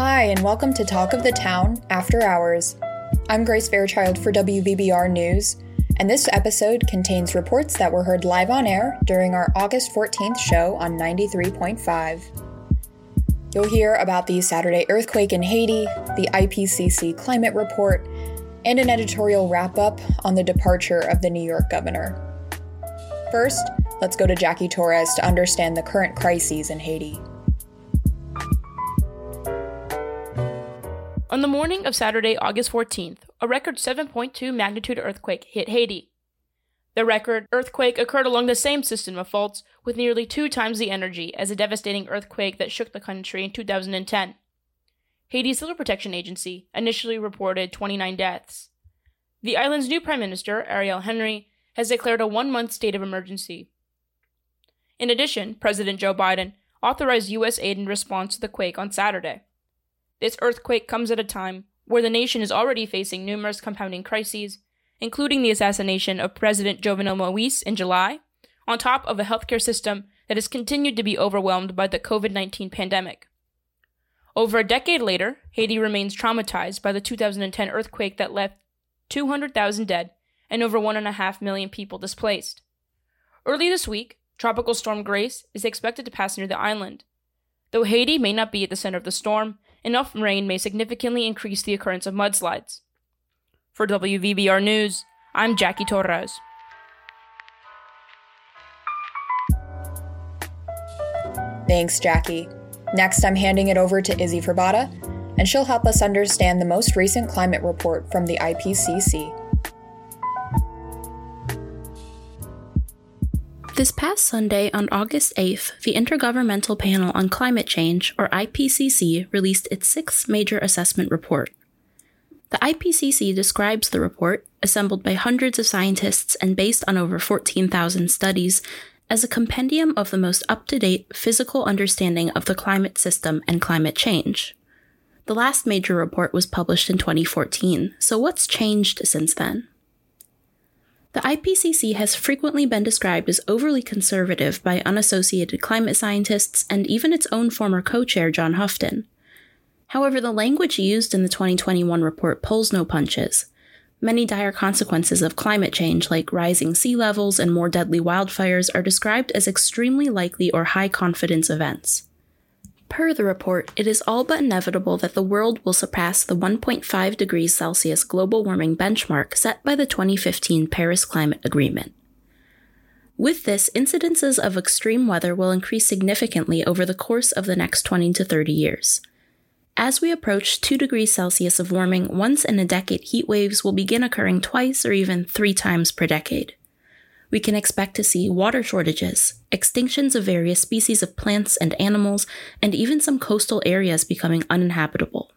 Hi, and welcome to Talk of the Town After Hours. I'm Grace Fairchild for WVBR News, and this episode contains reports that were heard live on air during our August 14th show on 93.5. You'll hear about the Saturday earthquake in Haiti, the IPCC climate report, and an editorial wrap up on the departure of the New York governor. First, let's go to Jackie Torres to understand the current crises in Haiti. On the morning of Saturday, August 14th, a record 7.2 magnitude earthquake hit Haiti. The record earthquake occurred along the same system of faults with nearly two times the energy as a devastating earthquake that shook the country in 2010. Haiti's Civil Protection Agency initially reported 29 deaths. The island's new Prime Minister, Ariel Henry, has declared a one month state of emergency. In addition, President Joe Biden authorized U.S. aid in response to the quake on Saturday. This earthquake comes at a time where the nation is already facing numerous compounding crises, including the assassination of President Jovenel Moise in July, on top of a healthcare system that has continued to be overwhelmed by the COVID 19 pandemic. Over a decade later, Haiti remains traumatized by the 2010 earthquake that left 200,000 dead and over 1.5 million people displaced. Early this week, Tropical Storm Grace is expected to pass near the island. Though Haiti may not be at the center of the storm, enough rain may significantly increase the occurrence of mudslides. For WVBR News, I'm Jackie Torres. Thanks, Jackie. Next, I'm handing it over to Izzy Ferbata, and she'll help us understand the most recent climate report from the IPCC. This past Sunday, on August 8th, the Intergovernmental Panel on Climate Change, or IPCC, released its sixth major assessment report. The IPCC describes the report, assembled by hundreds of scientists and based on over 14,000 studies, as a compendium of the most up to date physical understanding of the climate system and climate change. The last major report was published in 2014, so what's changed since then? The IPCC has frequently been described as overly conservative by unassociated climate scientists and even its own former co chair, John Houghton. However, the language used in the 2021 report pulls no punches. Many dire consequences of climate change, like rising sea levels and more deadly wildfires, are described as extremely likely or high confidence events. Per the report, it is all but inevitable that the world will surpass the 1.5 degrees Celsius global warming benchmark set by the 2015 Paris Climate Agreement. With this, incidences of extreme weather will increase significantly over the course of the next 20 to 30 years. As we approach 2 degrees Celsius of warming, once in a decade heat waves will begin occurring twice or even three times per decade we can expect to see water shortages, extinctions of various species of plants and animals, and even some coastal areas becoming uninhabitable.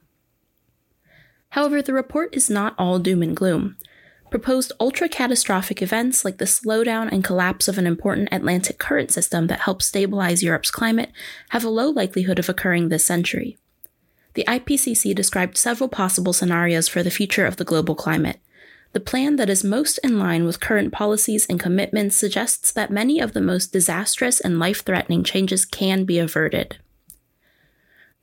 However, the report is not all doom and gloom. Proposed ultra catastrophic events like the slowdown and collapse of an important Atlantic current system that helps stabilize Europe's climate have a low likelihood of occurring this century. The IPCC described several possible scenarios for the future of the global climate, the plan that is most in line with current policies and commitments suggests that many of the most disastrous and life threatening changes can be averted.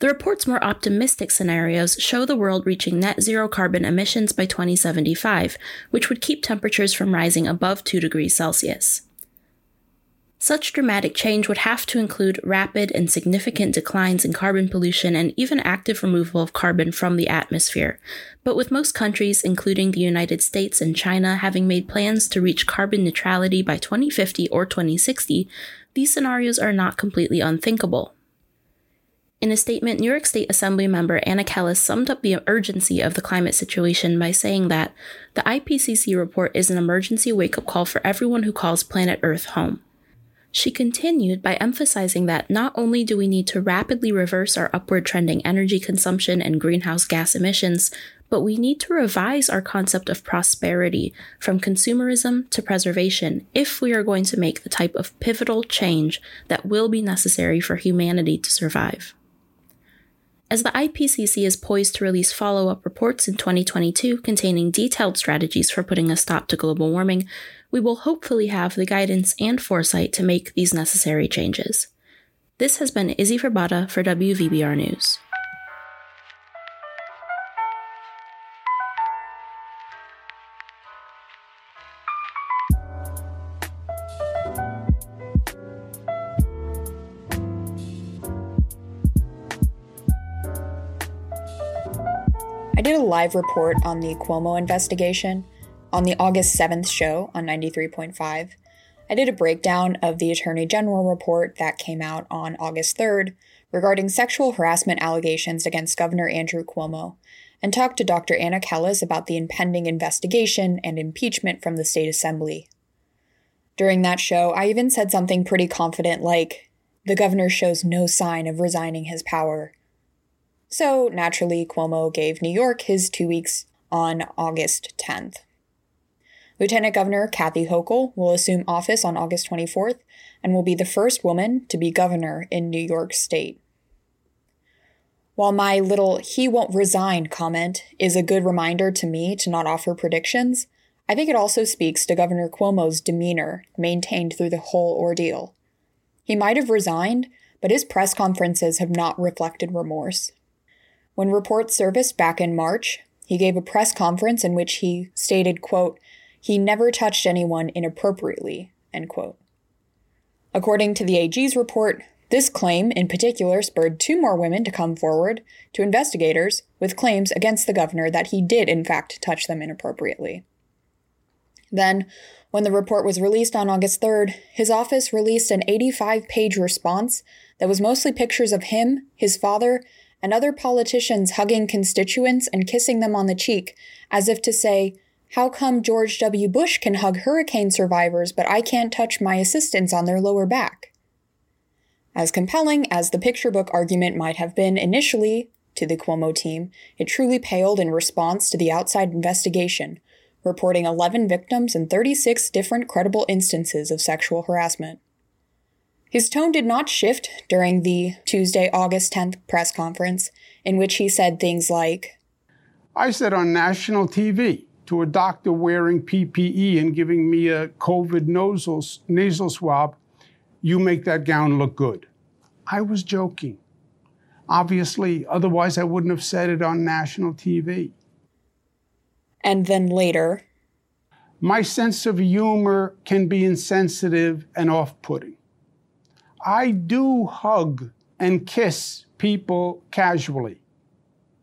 The report's more optimistic scenarios show the world reaching net zero carbon emissions by 2075, which would keep temperatures from rising above 2 degrees Celsius. Such dramatic change would have to include rapid and significant declines in carbon pollution and even active removal of carbon from the atmosphere. But with most countries, including the United States and China, having made plans to reach carbon neutrality by 2050 or 2060, these scenarios are not completely unthinkable. In a statement, New York State Assembly member Anna Kelles summed up the urgency of the climate situation by saying that the IPCC report is an emergency wake up call for everyone who calls planet Earth home. She continued by emphasizing that not only do we need to rapidly reverse our upward trending energy consumption and greenhouse gas emissions, but we need to revise our concept of prosperity from consumerism to preservation if we are going to make the type of pivotal change that will be necessary for humanity to survive. As the IPCC is poised to release follow up reports in 2022 containing detailed strategies for putting a stop to global warming, we will hopefully have the guidance and foresight to make these necessary changes. This has been Izzy Verbata for WVBR News. I did a live report on the Cuomo investigation on the August 7th show on 93.5. I did a breakdown of the Attorney General report that came out on August 3rd regarding sexual harassment allegations against Governor Andrew Cuomo and talked to Dr. Anna Kelles about the impending investigation and impeachment from the state assembly. During that show, I even said something pretty confident like, the governor shows no sign of resigning his power. So, naturally, Cuomo gave New York his two weeks on August 10th. Lieutenant Governor Kathy Hochul will assume office on August 24th and will be the first woman to be governor in New York State. While my little he won't resign comment is a good reminder to me to not offer predictions, I think it also speaks to Governor Cuomo's demeanor maintained through the whole ordeal. He might have resigned, but his press conferences have not reflected remorse. When reports surfaced back in March, he gave a press conference in which he stated, quote, he never touched anyone inappropriately, end quote. According to the AG's report, this claim, in particular, spurred two more women to come forward to investigators with claims against the governor that he did, in fact, touch them inappropriately. Then, when the report was released on August 3rd, his office released an 85 page response that was mostly pictures of him, his father, and other politicians hugging constituents and kissing them on the cheek, as if to say, How come George W. Bush can hug hurricane survivors, but I can't touch my assistants on their lower back? As compelling as the picture book argument might have been initially to the Cuomo team, it truly paled in response to the outside investigation, reporting 11 victims and 36 different credible instances of sexual harassment. His tone did not shift during the Tuesday, August 10th press conference, in which he said things like I said on national TV to a doctor wearing PPE and giving me a COVID nasal, nasal swab, you make that gown look good. I was joking. Obviously, otherwise, I wouldn't have said it on national TV. And then later, my sense of humor can be insensitive and off putting. I do hug and kiss people casually,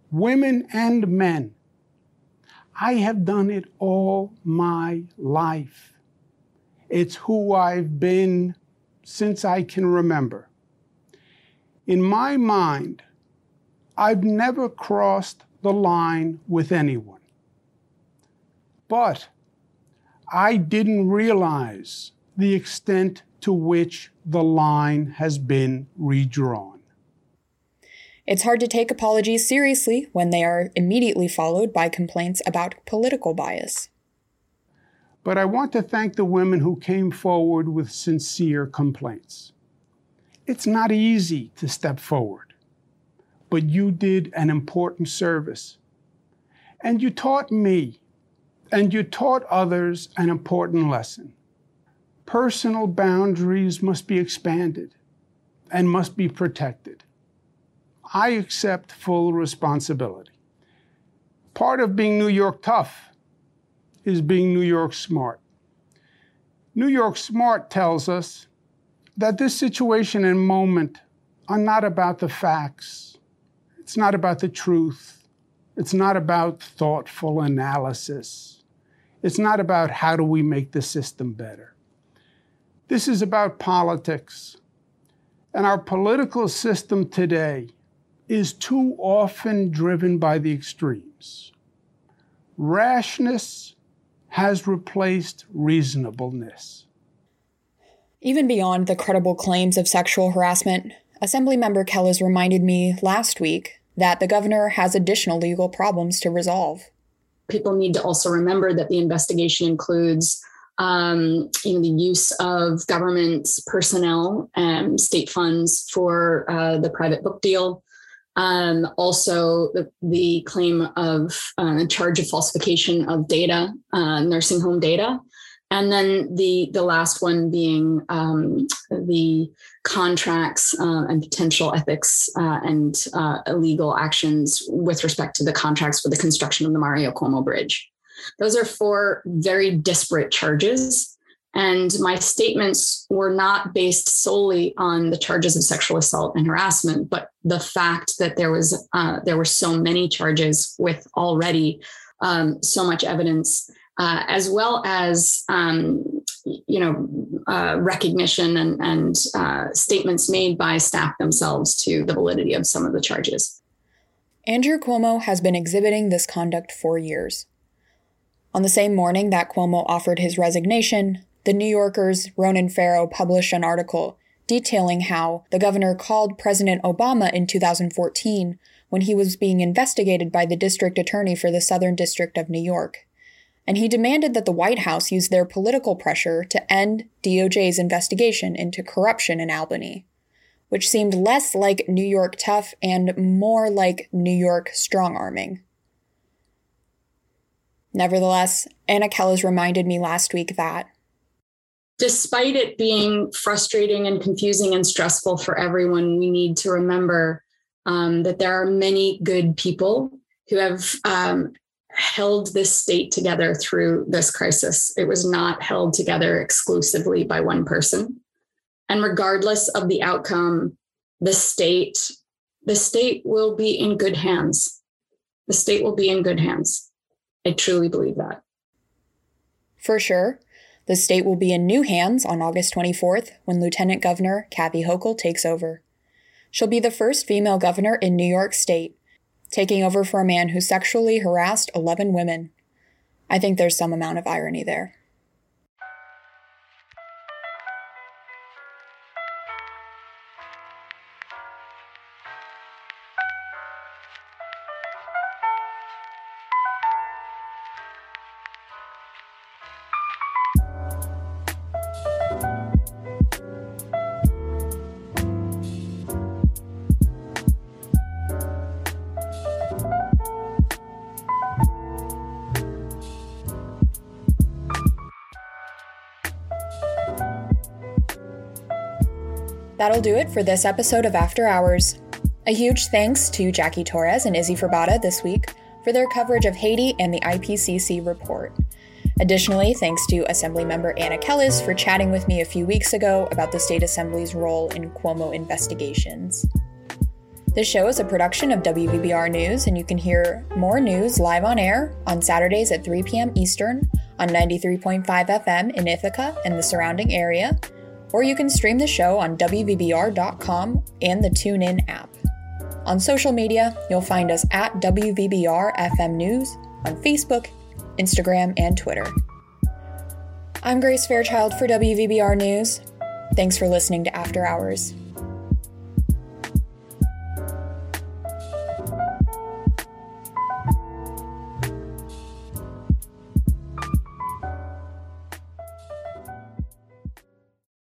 women and men. I have done it all my life. It's who I've been since I can remember. In my mind, I've never crossed the line with anyone. But I didn't realize the extent to which the line has been redrawn. It's hard to take apologies seriously when they are immediately followed by complaints about political bias. But I want to thank the women who came forward with sincere complaints. It's not easy to step forward, but you did an important service. And you taught me, and you taught others an important lesson. Personal boundaries must be expanded and must be protected. I accept full responsibility. Part of being New York tough is being New York smart. New York smart tells us that this situation and moment are not about the facts. It's not about the truth. It's not about thoughtful analysis. It's not about how do we make the system better. This is about politics. And our political system today is too often driven by the extremes. Rashness has replaced reasonableness. Even beyond the credible claims of sexual harassment, Assemblymember Kelles reminded me last week that the governor has additional legal problems to resolve. People need to also remember that the investigation includes um, you know, the use of government personnel and state funds for uh, the private book deal, um, also, the, the, claim of uh, charge of falsification of data, uh, nursing home data, and then the the last one being um, the contracts uh, and potential ethics uh, and uh, illegal actions with respect to the contracts for the construction of the Mario Cuomo Bridge. Those are four very disparate charges And my statements were not based solely on the charges of sexual assault and harassment, but the fact that there was uh, there were so many charges with already um, so much evidence, uh, as well as um, you know uh, recognition and, and uh, statements made by staff themselves to the validity of some of the charges. Andrew Cuomo has been exhibiting this conduct for years. On the same morning that Cuomo offered his resignation, the New Yorker's Ronan Farrow published an article detailing how the governor called President Obama in 2014 when he was being investigated by the district attorney for the Southern District of New York. And he demanded that the White House use their political pressure to end DOJ's investigation into corruption in Albany, which seemed less like New York tough and more like New York strong arming. Nevertheless, Anna Kelles reminded me last week that despite it being frustrating and confusing and stressful for everyone, we need to remember um, that there are many good people who have um, held this state together through this crisis. It was not held together exclusively by one person. And regardless of the outcome, the state, the state will be in good hands. The state will be in good hands. I truly believe that. For sure. The state will be in new hands on August 24th when Lieutenant Governor Kathy Hochul takes over. She'll be the first female governor in New York State, taking over for a man who sexually harassed 11 women. I think there's some amount of irony there. That'll do it for this episode of After Hours. A huge thanks to Jackie Torres and Izzy Ferbata this week for their coverage of Haiti and the IPCC report. Additionally, thanks to Assemblymember Anna Kelles for chatting with me a few weeks ago about the State Assembly's role in Cuomo investigations. This show is a production of WVBR News, and you can hear more news live on air on Saturdays at 3 p.m. Eastern on 93.5 FM in Ithaca and the surrounding area or you can stream the show on WVBR.com and the TuneIn app. On social media, you'll find us at WVBR FM News on Facebook, Instagram, and Twitter. I'm Grace Fairchild for WVBR News. Thanks for listening to After Hours.